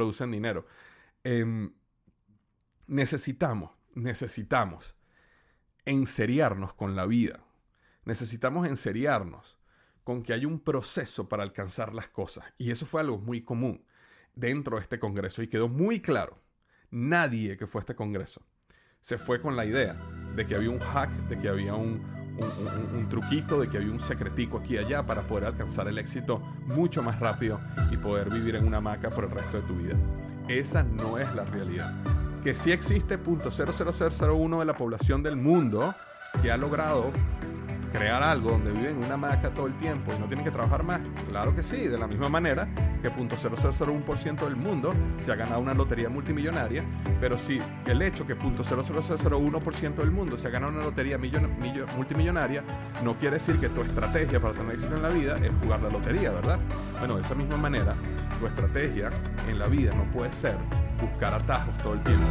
Producen dinero. Em, necesitamos, necesitamos enseriarnos con la vida. Necesitamos enseriarnos con que hay un proceso para alcanzar las cosas. Y eso fue algo muy común dentro de este Congreso y quedó muy claro. Nadie que fue a este Congreso se fue con la idea de que había un hack, de que había un, un, truquito, de que había un secretico aquí y allá para poder alcanzar el éxito mucho más rápido y poder vivir en una hamaca por el resto de tu vida. Esa no es la realidad. Que sí existe .00001 de la población del mundo que ha logrado crear algo donde viven en una hamaca todo el tiempo y no tienen que trabajar más? Claro que sí, de la misma manera que .0001% del mundo se ha ganado una lotería multimillonaria, pero si el hecho que .0001% del mundo se ha ganado una lotería multimillonaria no quiere decir que tu estrategia para tener éxito en la vida es jugar la lotería, ¿verdad? Bueno, de esa misma manera, tu estrategia en la vida no puede ser buscar atajos todo el tiempo.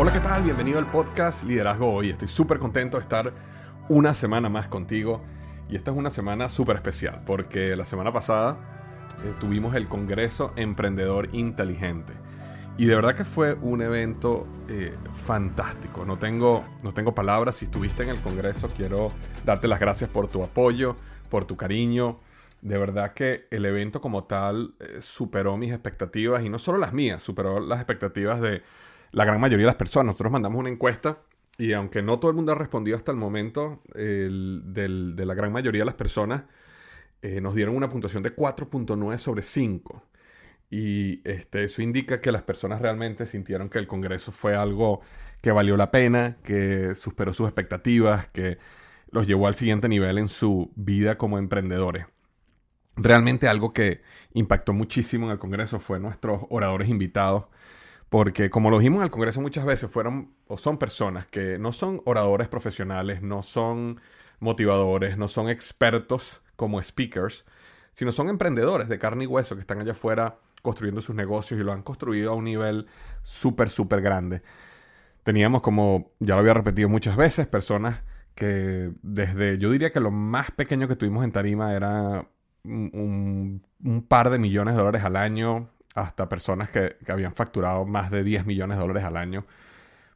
Hola, ¿qué tal? Bienvenido al podcast Liderazgo Hoy. Estoy súper contento de estar una semana más contigo. Y esta es una semana súper especial porque la semana pasada eh, tuvimos el Congreso Emprendedor Inteligente. Y de verdad que fue un evento eh, fantástico. No tengo, no tengo palabras. Si estuviste en el Congreso, quiero darte las gracias por tu apoyo, por tu cariño. De verdad que el evento como tal eh, superó mis expectativas y no solo las mías, superó las expectativas de la gran mayoría de las personas. Nosotros mandamos una encuesta y aunque no todo el mundo ha respondido hasta el momento, de la gran mayoría de las personas eh, nos dieron una puntuación de 4.9 sobre 5. Y este, eso indica que las personas realmente sintieron que el Congreso fue algo que valió la pena, que superó sus expectativas, que los llevó al siguiente nivel en su vida como emprendedores. Realmente algo que impactó muchísimo en el Congreso fue nuestros oradores invitados porque como lo dijimos en el Congreso muchas veces, fueron o son personas que no son oradores profesionales, no son motivadores, no son expertos como speakers, sino son emprendedores de carne y hueso que están allá afuera construyendo sus negocios y lo han construido a un nivel súper, súper grande. Teníamos, como ya lo había repetido muchas veces, personas que desde, yo diría que lo más pequeño que tuvimos en Tarima era un, un par de millones de dólares al año, hasta personas que, habían facturado más de 10 millones de dólares al año.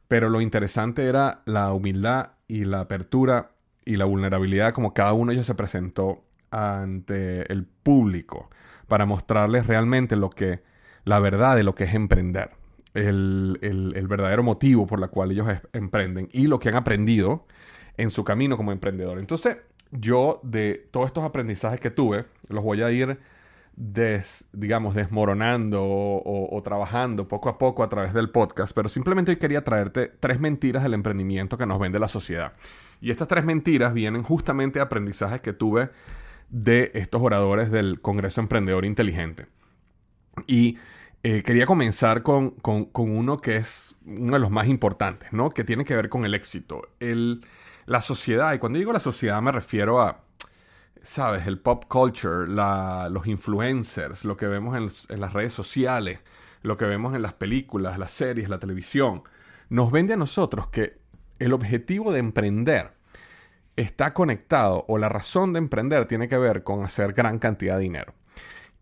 Pero lo interesante era la humildad y la apertura y la vulnerabilidad como cada uno de ellos se presentó ante el público para mostrarles realmente lo que, la verdad de lo que es emprender, el, el verdadero motivo por la cual ellos emprenden y lo que han aprendido en su camino como emprendedor. Entonces, yo de todos estos aprendizajes que tuve, los voy a ir digamos, desmoronando o, trabajando poco a poco a través del podcast, pero simplemente hoy quería traerte tres mentiras del emprendimiento que nos vende la sociedad. Y estas tres mentiras vienen justamente de aprendizajes que tuve de estos oradores del Congreso Emprendedor Inteligente. Y eh, quería comenzar con, con, uno que es uno de los más importantes, ¿no? Que tiene que ver con el éxito. El, la sociedad, y cuando digo la sociedad me refiero a sabes, el pop culture, los influencers, lo que vemos en, las redes sociales, lo que vemos en las películas, las series, la televisión, nos vende a nosotros que el objetivo de emprender está conectado o la razón de emprender tiene que ver con hacer gran cantidad de dinero.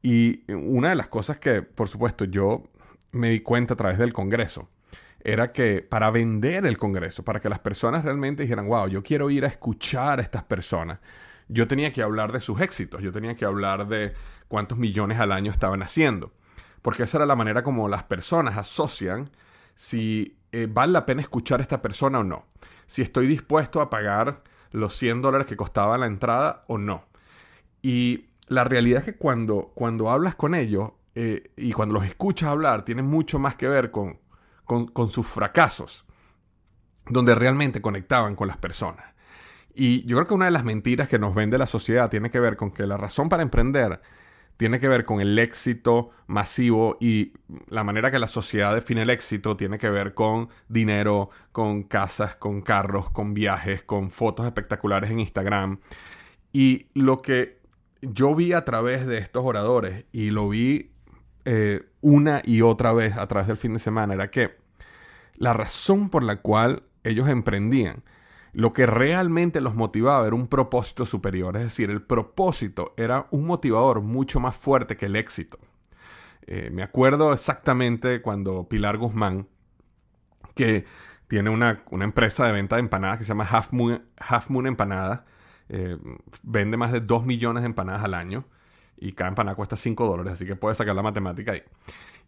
Y una de las cosas que, por supuesto, yo me di cuenta a través del Congreso, era que para vender el Congreso, para que las personas realmente dijeran, wow, yo quiero ir a escuchar a estas personas, yo tenía que hablar de sus éxitos, yo tenía que hablar de cuántos millones al año estaban haciendo, porque esa era la manera como las personas asocian si eh, vale la pena escuchar a esta persona o no, si estoy dispuesto a pagar los 100 dólares que costaba la entrada o no. Y la realidad es que cuando, cuando hablas con ellos eh, y cuando los escuchas hablar, tiene mucho más que ver con, con, con sus fracasos donde realmente conectaban con las personas. Y yo creo que una de las mentiras que nos vende la sociedad tiene que ver con que la razón para emprender tiene que ver con el éxito masivo y la manera que la sociedad define el éxito tiene que ver con dinero, con casas, con carros, con viajes, con fotos espectaculares en Instagram. Y lo que yo vi a través de estos oradores y lo vi eh, una y otra vez a través del fin de semana era que la razón por la cual ellos emprendían lo que realmente los motivaba era un propósito superior, es decir, el propósito era un motivador mucho más fuerte que el éxito. Eh, me acuerdo exactamente cuando Pilar Guzmán, que tiene una, empresa de venta de empanadas que se llama Half Moon, Half Moon Empanada, eh, vende más de 2 millones de empanadas al año y cada empanada cuesta 5 dólares, así que puedes sacar la matemática ahí.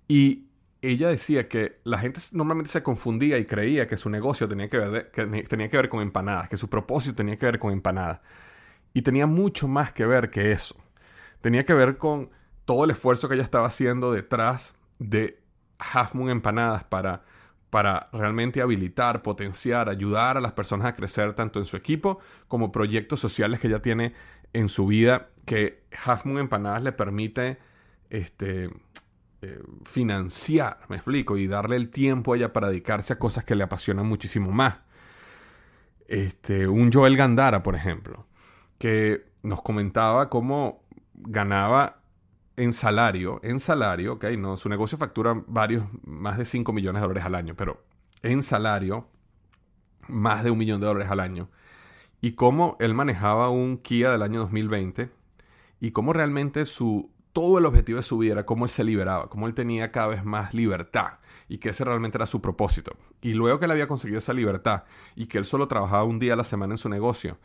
Y ella decía que la gente normalmente se confundía y creía que su negocio tenía que, ver que tenía que ver con empanadas, que su propósito tenía que ver con empanadas. Y tenía mucho más que ver que eso. Tenía que ver con todo el esfuerzo que ella estaba haciendo detrás de Half Moon Empanadas para, para realmente habilitar, potenciar, ayudar a las personas a crecer tanto en su equipo como proyectos sociales que ella tiene en su vida que Half Moon Empanadas le permite este, eh, financiar, me explico, y darle el tiempo a ella para dedicarse a cosas que le apasionan muchísimo más. Este, un Joel Gandara, por ejemplo, que nos comentaba cómo ganaba en salario, en salario, ok, no, su negocio factura varios, más de 5 millones de dólares al año, pero en salario, más de un millón de dólares al año. Y cómo él manejaba un Kia del año 2020 y cómo realmente su todo el objetivo de su vida era cómo él se liberaba, cómo él tenía cada vez más libertad y que ese realmente era su propósito. Y luego que él había conseguido esa libertad y que él solo trabajaba un día a la semana en su negocio,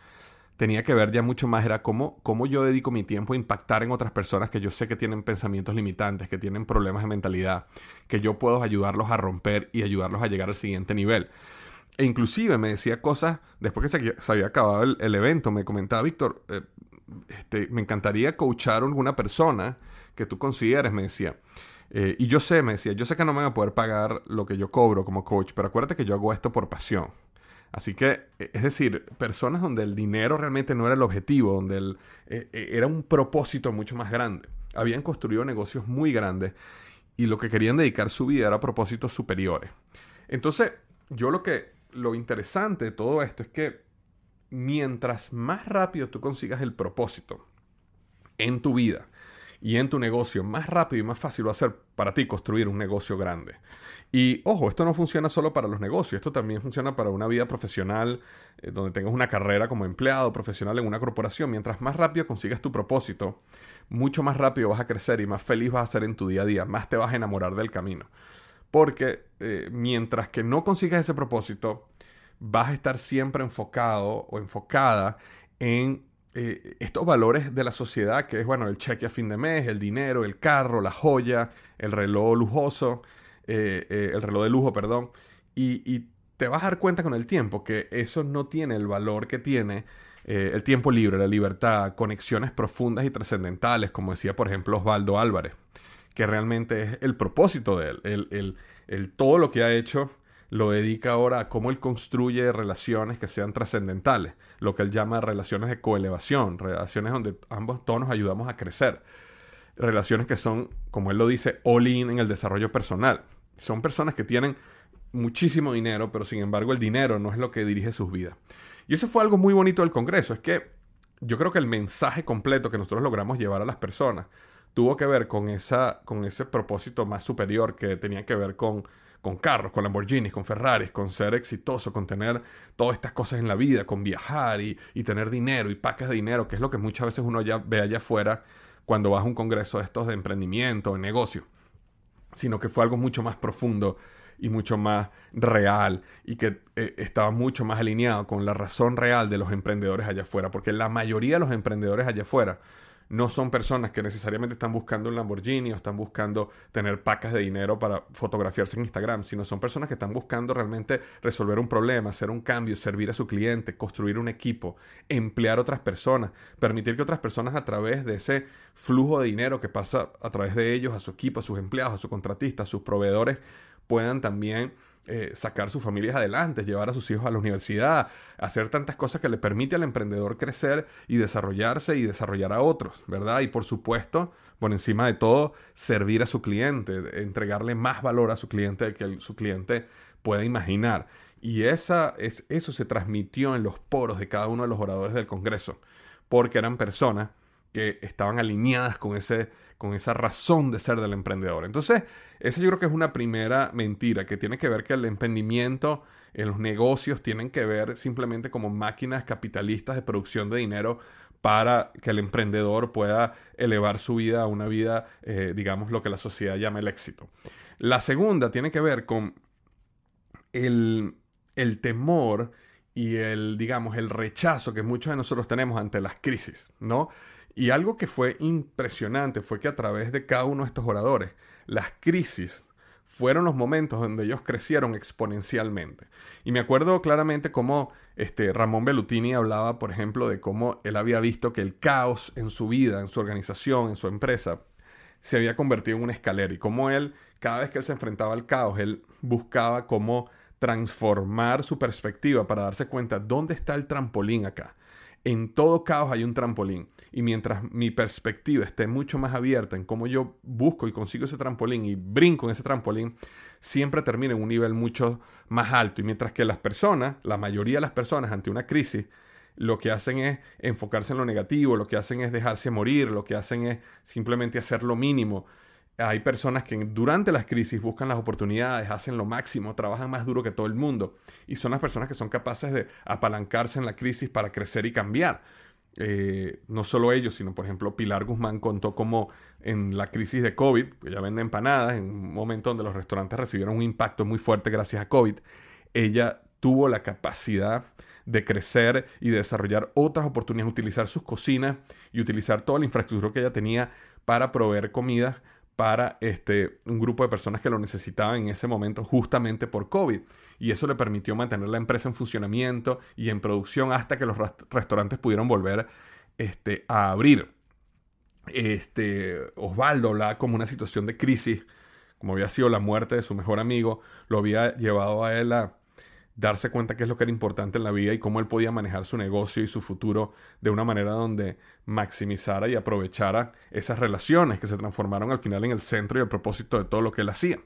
tenía que ver ya mucho más, era cómo, cómo yo dedico mi tiempo a impactar en otras personas que yo sé que tienen pensamientos limitantes, que tienen problemas de mentalidad, que yo puedo ayudarlos a romper y ayudarlos a llegar al siguiente nivel. E inclusive me decía cosas, después que se, había acabado el, evento, me comentaba, Víctor, eh, este, me encantaría coachar a alguna persona que tú consideres, me decía. Eh, y yo sé, me decía, yo sé que no me van a poder pagar lo que yo cobro como coach, pero acuérdate que yo hago esto por pasión. Así que, e, es decir, personas donde el dinero realmente no era el objetivo, donde e, e, era un propósito mucho más grande. Habían construido negocios muy grandes y lo que querían dedicar su vida era a propósitos superiores. Entonces, yo lo que, lo interesante de todo esto es que mientras más rápido tú consigas el propósito en tu vida y en tu negocio, más rápido y más fácil va a ser para ti construir un negocio grande. Y ojo, esto no funciona solo para los negocios, esto también funciona para una vida profesional, eh, donde tengas una carrera como empleado profesional en una corporación. Mientras más rápido consigas tu propósito, mucho más rápido vas a crecer y más feliz vas a ser en tu día a día, más te vas a enamorar del camino. Porque eh, mientras que no consigas ese propósito, vas a estar siempre enfocado o enfocada en eh, estos valores de la sociedad, que es, bueno, el cheque a fin de mes, el dinero, el carro, la joya, el reloj lujoso, eh, eh, el reloj de lujo, perdón, y, te vas a dar cuenta con el tiempo que eso no tiene el valor que tiene el tiempo libre, la libertad, conexiones profundas y trascendentales, como decía, por ejemplo, Osvaldo Álvarez, que realmente es el propósito de él, el, el todo lo que ha hecho lo dedica ahora a cómo él construye relaciones que sean trascendentales, lo que él llama relaciones de coelevación, relaciones donde ambos todos nos ayudamos a crecer, relaciones que son, como él lo dice, all in en el desarrollo personal. Son personas que tienen muchísimo dinero, pero sin embargo el dinero no es lo que dirige sus vidas. Y eso fue algo muy bonito del Congreso, es que yo creo que el mensaje completo que nosotros logramos llevar a las personas tuvo que ver con, esa, con ese propósito más superior que tenía que ver con con carros, con Lamborghinis, con Ferraris, con ser exitoso, con tener todas estas cosas en la vida, con viajar y, tener dinero y paques de dinero, que es lo que muchas veces uno ya ve allá afuera cuando vas a un congreso de estos de emprendimiento, de negocio, sino que fue algo mucho más profundo y mucho más real y que eh, estaba mucho más alineado con la razón real de los emprendedores allá afuera, porque la mayoría de los emprendedores allá afuera no son personas que necesariamente están buscando un Lamborghini o están buscando tener pacas de dinero para fotografiarse en Instagram, sino son personas que están buscando realmente resolver un problema, hacer un cambio, servir a su cliente, construir un equipo, emplear otras personas, permitir que otras personas a través de ese flujo de dinero que pasa a través de ellos, a su equipo, a sus empleados, a sus contratistas, a sus proveedores, puedan también eh, sacar sus familias adelante, llevar a sus hijos a la universidad, hacer tantas cosas que le permite al emprendedor crecer y desarrollarse y desarrollar a otros, ¿verdad? Y por supuesto, por encima de todo, servir a su cliente, entregarle más valor a su cliente que su cliente pueda imaginar. Y esa, es, eso se transmitió en los poros de cada uno de los oradores del Congreso, porque eran personas que estaban alineadas con, ese, con esa razón de ser del emprendedor. Entonces, esa yo creo que es una primera mentira, que tiene que ver que el emprendimiento en los negocios tienen que ver simplemente como máquinas capitalistas de producción de dinero para que el emprendedor pueda elevar su vida a una vida, eh, digamos, lo que la sociedad llama el éxito. La segunda tiene que ver con el, el temor y el, digamos, el rechazo que muchos de nosotros tenemos ante las crisis, ¿no? Y algo que fue impresionante fue que a través de cada uno de estos oradores, las crisis fueron los momentos donde ellos crecieron exponencialmente. Y me acuerdo claramente cómo este, Ramón Bellutini hablaba, por ejemplo, de cómo él había visto que el caos en su vida, en su organización, en su empresa, se había convertido en una escalera y cómo él, cada vez que él se enfrentaba al caos, él buscaba cómo transformar su perspectiva para darse cuenta dónde está el trampolín acá. En todo caos hay un trampolín. Y mientras mi perspectiva esté mucho más abierta en cómo yo busco y consigo ese trampolín y brinco en ese trampolín, siempre termina en un nivel mucho más alto. Y mientras que las personas, la mayoría de las personas ante una crisis, lo que hacen es enfocarse en lo negativo, lo que hacen es dejarse morir, lo que hacen es simplemente hacer lo mínimo hay personas que durante las crisis buscan las oportunidades, hacen lo máximo, trabajan más duro que todo el mundo. Y son las personas que son capaces de apalancarse en la crisis para crecer y cambiar. Eh, no solo ellos, sino por ejemplo Pilar Guzmán contó cómo en la crisis de COVID, que ella vende empanadas, en un momento donde los restaurantes recibieron un impacto muy fuerte gracias a COVID, ella tuvo la capacidad de crecer y de desarrollar otras oportunidades, utilizar sus cocinas y utilizar toda la infraestructura que ella tenía para proveer comida para este, un grupo de personas que lo necesitaban en ese momento justamente por COVID. Y eso le permitió mantener la empresa en funcionamiento y en producción hasta que los restaurantes pudieron volver este, a abrir. Este, Osvaldo hablaba como una situación de crisis, como había sido la muerte de su mejor amigo, lo había llevado a él a darse cuenta qué es lo que era importante en la vida y cómo él podía manejar su negocio y su futuro de una manera donde maximizara y aprovechara esas relaciones que se transformaron al final en el centro y el propósito de todo lo que él hacía.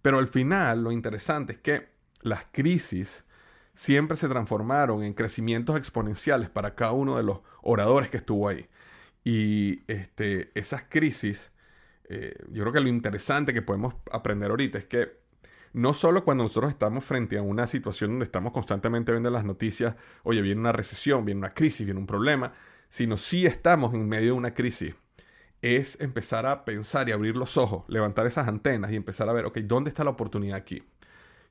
Pero al final lo interesante es que las crisis siempre se transformaron en crecimientos exponenciales para cada uno de los oradores que estuvo ahí. Y este, esas crisis, eh, yo creo que lo interesante que podemos aprender ahorita es que no solo cuando nosotros estamos frente a una situación donde estamos constantemente viendo las noticias, oye, viene una recesión, viene una crisis, viene un problema, sino si estamos en medio de una crisis. Es empezar a pensar y abrir los ojos, levantar esas antenas y empezar a ver, ok, ¿dónde está la oportunidad aquí?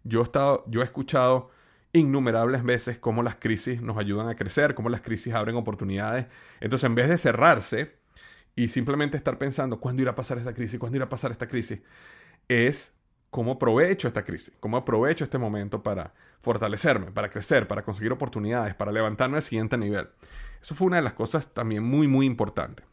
Yo he, estado, yo he escuchado innumerables veces cómo las crisis nos ayudan a crecer, cómo las crisis abren oportunidades. Entonces, en vez de cerrarse y simplemente estar pensando, ¿cuándo irá a pasar esta crisis? ¿Cuándo irá a pasar esta crisis? Es cómo aprovecho esta crisis, cómo aprovecho este momento para fortalecerme, para crecer, para conseguir oportunidades, para levantarme al siguiente nivel. Eso fue una de las cosas también muy, muy importantes.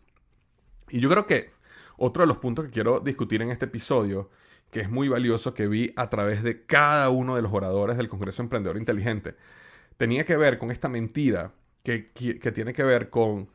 Y yo creo que otro de los puntos que quiero discutir en este episodio, que es muy valioso, que vi a través de cada uno de los oradores del Congreso Emprendedor Inteligente, tenía que ver con esta mentira que, tiene que ver con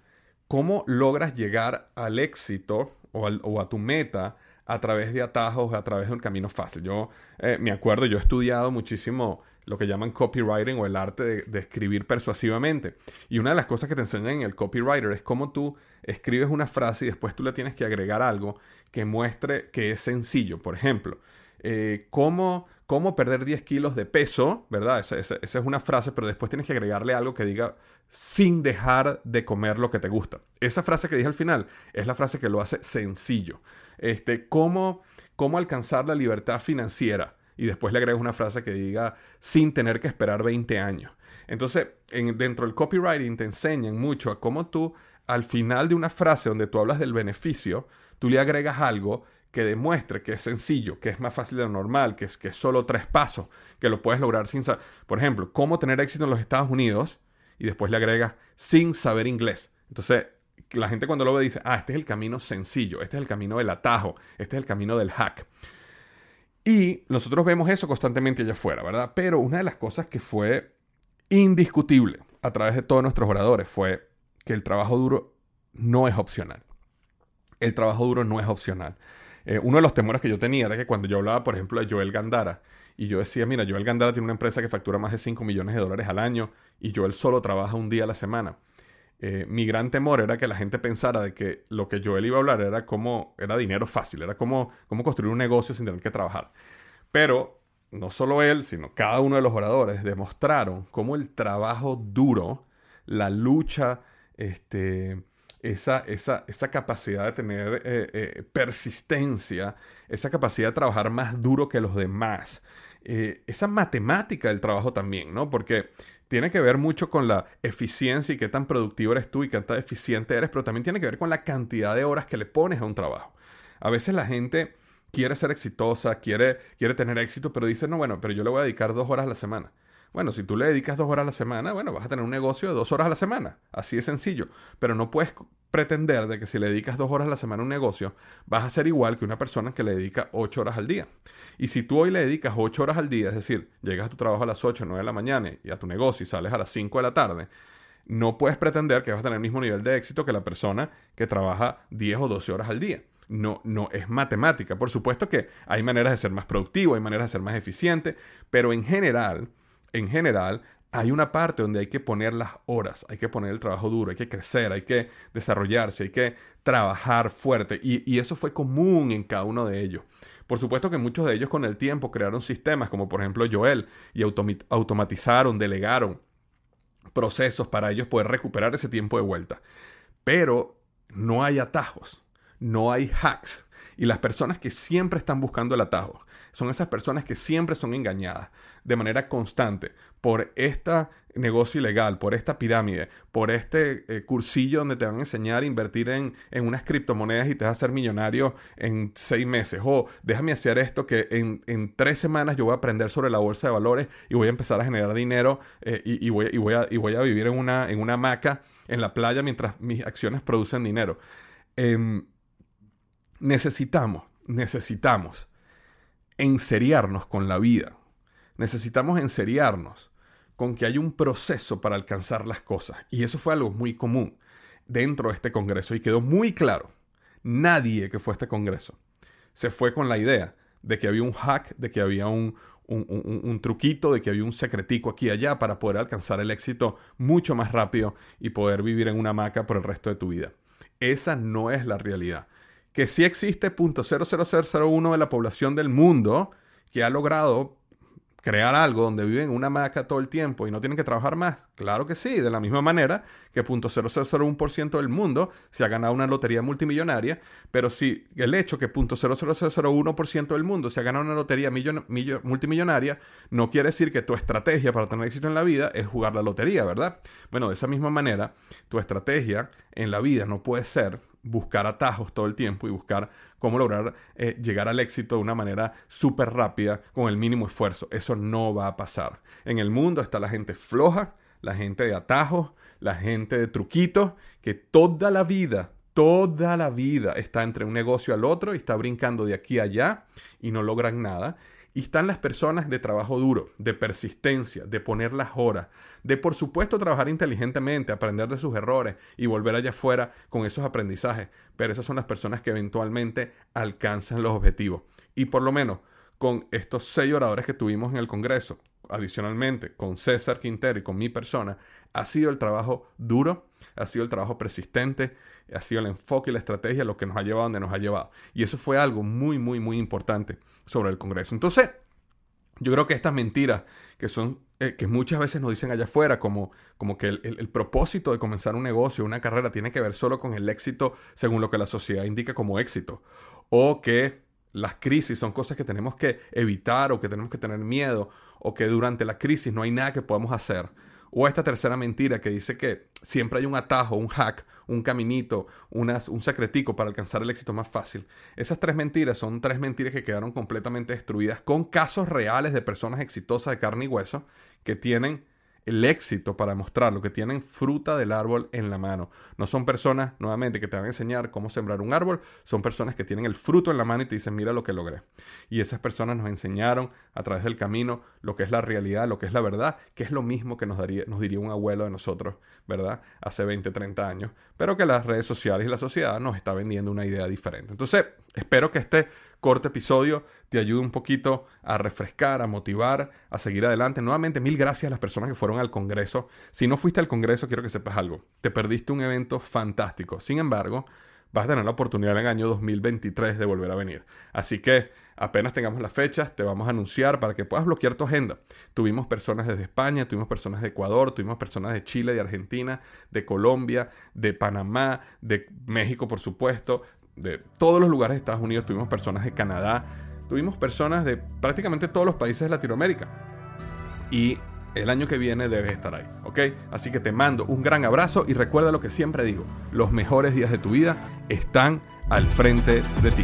cómo logras llegar al éxito o a tu meta a través de atajos, a través de un camino fácil. Yo eh, me acuerdo, yo he estudiado muchísimo lo que llaman copywriting o el arte de, escribir persuasivamente. Y una de las cosas que te enseñan en el copywriter es cómo tú escribes una frase y después tú le tienes que agregar algo que muestre que es sencillo. Por ejemplo, eh, cómo, cómo, perder 10 kilos de peso, ¿verdad? Esa, esa, es una frase, pero después tienes que agregarle algo que diga sin dejar de comer lo que te gusta. Esa frase que dije al final es la frase que lo hace sencillo este, cómo, cómo alcanzar la libertad financiera. Y después le agregas una frase que diga sin tener que esperar 20 años. Entonces, en, dentro del copywriting te enseñan mucho a cómo tú, al final de una frase donde tú hablas del beneficio, tú le agregas algo que demuestre que es sencillo, que es más fácil de lo normal, que es, que es solo tres pasos, que lo puedes lograr sin saber. Por ejemplo, cómo tener éxito en los Estados Unidos y después le agregas sin saber inglés. Entonces, la gente cuando lo ve dice, ah, este es el camino sencillo, este es el camino del atajo, este es el camino del hack. Y nosotros vemos eso constantemente allá afuera, ¿verdad? Pero una de las cosas que fue indiscutible a través de todos nuestros oradores fue que el trabajo duro no es opcional. El trabajo duro no es opcional. Eh, uno de los temores que yo tenía era que cuando yo hablaba, por ejemplo, de Joel Gandara, y yo decía, mira, Joel Gandara tiene una empresa que factura más de 5 millones de dólares al año, y Joel solo trabaja un día a la semana. Eh, mi gran temor era que la gente pensara de que lo que Joel iba a hablar era como era dinero fácil, era como cómo construir un negocio sin tener que trabajar. Pero no solo él, sino cada uno de los oradores demostraron cómo el trabajo duro, la lucha, este, esa, esa, esa capacidad de tener eh, eh, persistencia, esa capacidad de trabajar más duro que los demás, esa matemática del trabajo también, ¿no? Porque tiene que ver mucho con la eficiencia y qué tan productivo eres tú y qué tan eficiente eres, pero también tiene que ver con la cantidad de horas que le pones a un trabajo. A veces la gente quiere ser exitosa, quiere, quiere tener éxito, pero dice, no, bueno, pero yo le voy a dedicar dos horas a la semana. Bueno, si tú le dedicas dos horas a la semana, bueno, vas a tener un negocio de dos horas a la semana. Así de sencillo. Pero no puedes pretender de que si le dedicas dos horas a la semana a un negocio, vas a ser igual que una persona que le dedica ocho horas al día. Y si tú hoy le dedicas ocho horas al día, es decir, llegas a tu trabajo a las ocho 9 de la mañana y a tu negocio y sales a las 5 de la tarde, no puedes pretender que vas a tener el mismo nivel de éxito que la persona que trabaja 10 o 12 horas al día. No, no es matemática. Por supuesto que hay maneras de ser más productivo, hay maneras de ser más eficiente, pero en general, en general, hay una parte donde hay que poner las horas, hay que poner el trabajo duro, hay que crecer, hay que desarrollarse, hay que trabajar fuerte. Y, eso fue común en cada uno de ellos. Por supuesto que muchos de ellos con el tiempo crearon sistemas, como por ejemplo Joel, y automatizaron, delegaron procesos para ellos poder recuperar ese tiempo de vuelta. Pero no hay atajos, no hay hacks. Y las personas que siempre están buscando el atajo son esas personas que siempre son engañadas de manera constante por este negocio ilegal, por esta pirámide, por este eh, cursillo donde te van a enseñar a invertir en, unas criptomonedas y te vas a hacer millonario en seis meses. O déjame hacer esto que en, tres semanas yo voy a aprender sobre la bolsa de valores y voy a empezar a generar dinero eh, y, voy, y, voy a, y, voy, a, vivir en una, en una hamaca en la playa mientras mis acciones producen dinero. Em, necesitamos, necesitamos enseriarnos con la vida. Necesitamos enseriarnos con que hay un proceso para alcanzar las cosas. Y eso fue algo muy común dentro de este Congreso y quedó muy claro. Nadie que fue a este Congreso se fue con la idea de que había un hack, de que había un, un, truquito, de que había un secretico aquí y allá para poder alcanzar el éxito mucho más rápido y poder vivir en una hamaca por el resto de tu vida. Esa no es la realidad que sí existe .00001 de la población del mundo que ha logrado crear algo donde viven en una hamaca todo el tiempo y no tienen que trabajar más. Claro que sí, de la misma manera que .0001% del mundo se ha ganado una lotería multimillonaria, pero si el hecho que .00001% del mundo se ha ganado una lotería multimillonaria no quiere decir que tu estrategia para tener éxito en la vida es jugar la lotería, ¿verdad? Bueno, de esa misma manera, tu estrategia en la vida no puede ser buscar atajos todo el tiempo y buscar cómo lograr eh, llegar al éxito de una manera súper rápida con el mínimo esfuerzo. Eso no va a pasar. En el mundo está la gente floja, la gente de atajos, la gente de truquitos, que toda la vida, toda la vida está entre un negocio al otro y está brincando de aquí a allá y no logran nada. Y están las personas de trabajo duro, de persistencia, de poner las horas, de por supuesto trabajar inteligentemente, aprender de sus errores y volver allá afuera con esos aprendizajes. Pero esas son las personas que eventualmente alcanzan los objetivos. Y por lo menos con estos seis oradores que tuvimos en el Congreso, adicionalmente con César Quintero y con mi persona, ha sido el trabajo duro, ha sido el trabajo persistente, ha sido el enfoque y la estrategia lo que nos ha llevado donde nos ha llevado. Y eso fue algo muy, muy, muy importante sobre el Congreso. Entonces, yo creo que estas mentiras que son eh, que muchas veces nos dicen allá afuera, como, como que el, propósito de comenzar un negocio, una carrera, tiene que ver solo con el éxito según lo que la sociedad indica como éxito. O que las crisis son cosas que tenemos que evitar o que tenemos que tener miedo o que durante la crisis no hay nada que podamos hacer. O esta tercera mentira que dice que siempre hay un atajo, un hack, un caminito, un secretico para alcanzar el éxito más fácil. Esas tres mentiras son tres mentiras que quedaron completamente destruidas con casos reales de personas exitosas de carne y hueso que tienen el éxito para mostrar lo que tienen fruta del árbol en la mano. No son personas, nuevamente, que te van a enseñar cómo sembrar un árbol, son personas que tienen el fruto en la mano y te dicen, mira lo que logré. Y esas personas nos enseñaron a través del camino lo que es la realidad, lo que es la verdad, que es lo mismo que nos, daría, nos diría un abuelo de nosotros, ¿verdad? Hace 20, 30 años, pero que las redes sociales y la sociedad nos está vendiendo una idea diferente. Entonces, espero que este corto episodio te ayude un poquito a refrescar, a motivar, a seguir adelante. Nuevamente, mil gracias a las personas que fueron al Congreso. Si no fuiste al Congreso, quiero que sepas algo. Te perdiste un evento fantástico. Sin embargo, vas a tener la oportunidad en el año 2023 de volver a venir. Así que apenas tengamos las fechas, te vamos a anunciar para que puedas bloquear tu agenda. Tuvimos personas desde España, tuvimos personas de Ecuador, tuvimos personas de Chile, de Argentina, de Colombia, de Panamá, de México, por supuesto, de todos los lugares de Estados Unidos, tuvimos personas de Canadá, tuvimos personas de prácticamente todos los países de Latinoamérica. Y el año que viene debes estar ahí, ¿ok? Así que te mando un gran abrazo y recuerda lo que siempre digo, los mejores días de tu vida están al frente de ti.